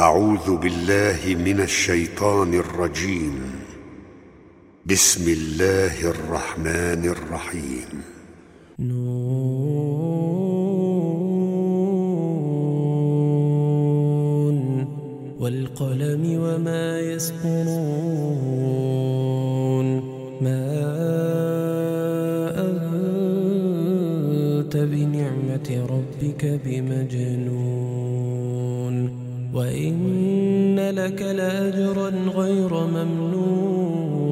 أعوذ بالله من الشيطان الرجيم. بسم الله الرحمن الرحيم. نون. والقلم وما يسطرون. ما أنت بنعمة ربك بمجنون. وإن لك لأجرا غير ممنون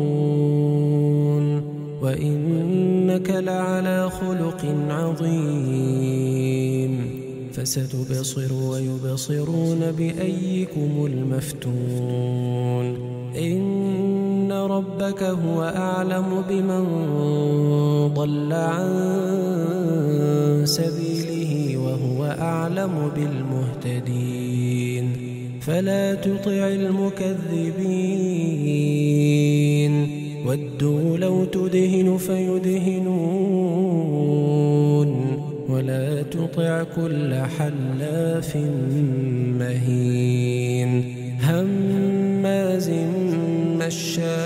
وإنك لعلى خلق عظيم فستبصر ويبصرون بأيكم المفتون إن ربك هو أعلم بمن ضل عن سبيله وهو أعلم بالمهتدين فلا تطع المكذبين. ودوا لو تدهن فيدهنون. ولا تطع كل حلاف مهين. هماز مشاء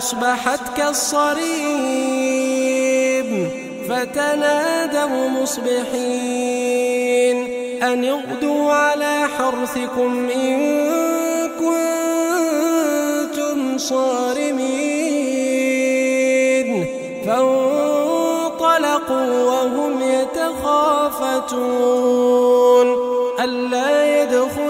فأصبحت كالصريم فتنادوا مصبحين أن اغدوا على حرثكم إن كنتم صارمين فانطلقوا وهم يتخافتون ألا يدخلنها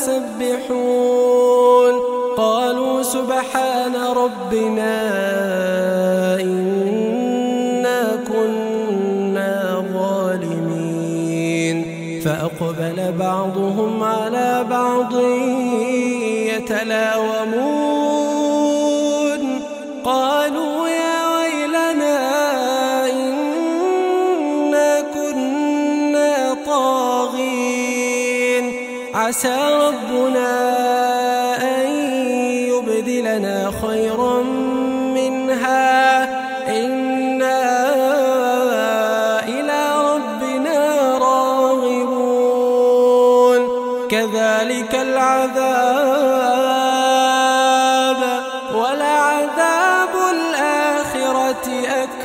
تسبحون قالوا سبحان ربنا إنا كنا ظالمين. فأقبل بعضهم على بعض يتلاومون. عسى ربنا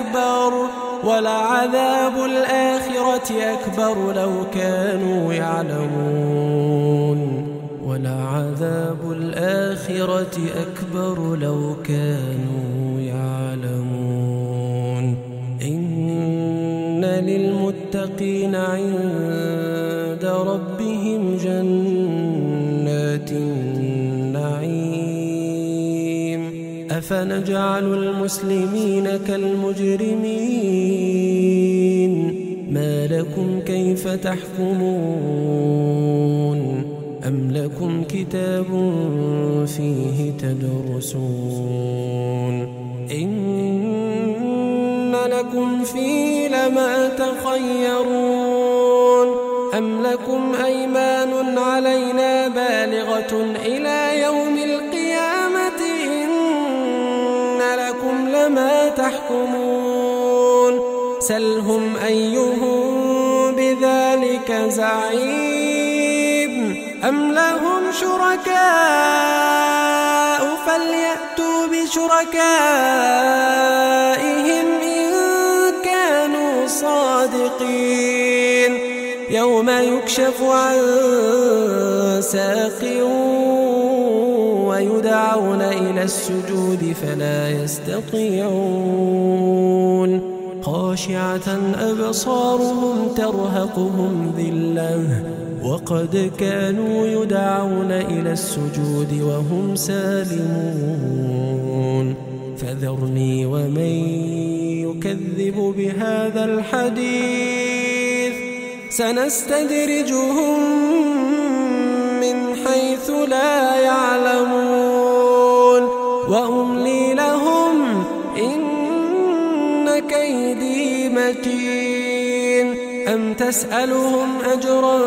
أكبر ولعذاب الآخرة أكبر لو كانوا يعلمون. ولعذاب الآخرة أكبر لو كانوا يعلمون. إن للمتقين عند ربهم أفنجعل المسلمين كالمجرمين؟ ما لكم كيف تحكمون؟ أم لكم كتاب فيه تدرسون؟ إن لكم فيه لما تخيرون. أم لكم أيمان علينا بالغة إلى يوم لما تحكمون سلهم أيهم بذلك زعيم. أم لهم شركاء فليأتوا بشركائهم إن كانوا صادقين. يوم يكشف عن ساق ويدعون إلى السجود فلا يستطيعون. خاشعة أبصارهم ترهقهم ذلة وقد كانوا يدعون إلى السجود وهم سالمون. فذرني ومن يكذب بهذا الحديث. سنستدرجهم حيث لا يعلمون. وأملي لهم إن كيدي متين. أم تسألهم أجرا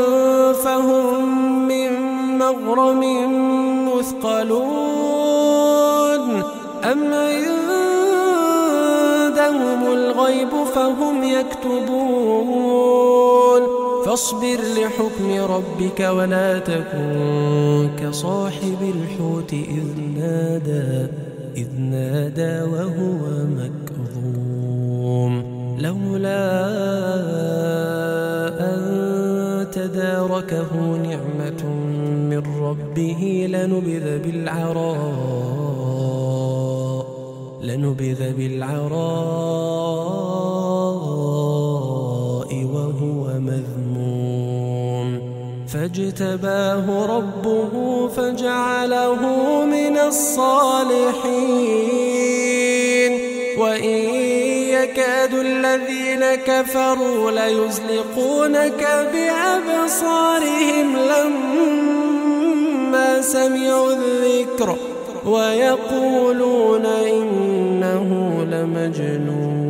فهم من مغرم مثقلون. أم عندهم الغيب فهم يكتبون. فاصبر لحكم ربك ولا تكن كصاحب الحوت إذ نادى إذ نادى وهو مكظوم. لولا أن تداركه نعمة من ربه لنبذ بالعراء لنبذ بالعراء فاجتباه ربه فجعله من الصالحين. وإن يكاد الذين كفروا ليزلقونك بأبصارهم لما سمعوا الذكر ويقولون إنه لمجنون.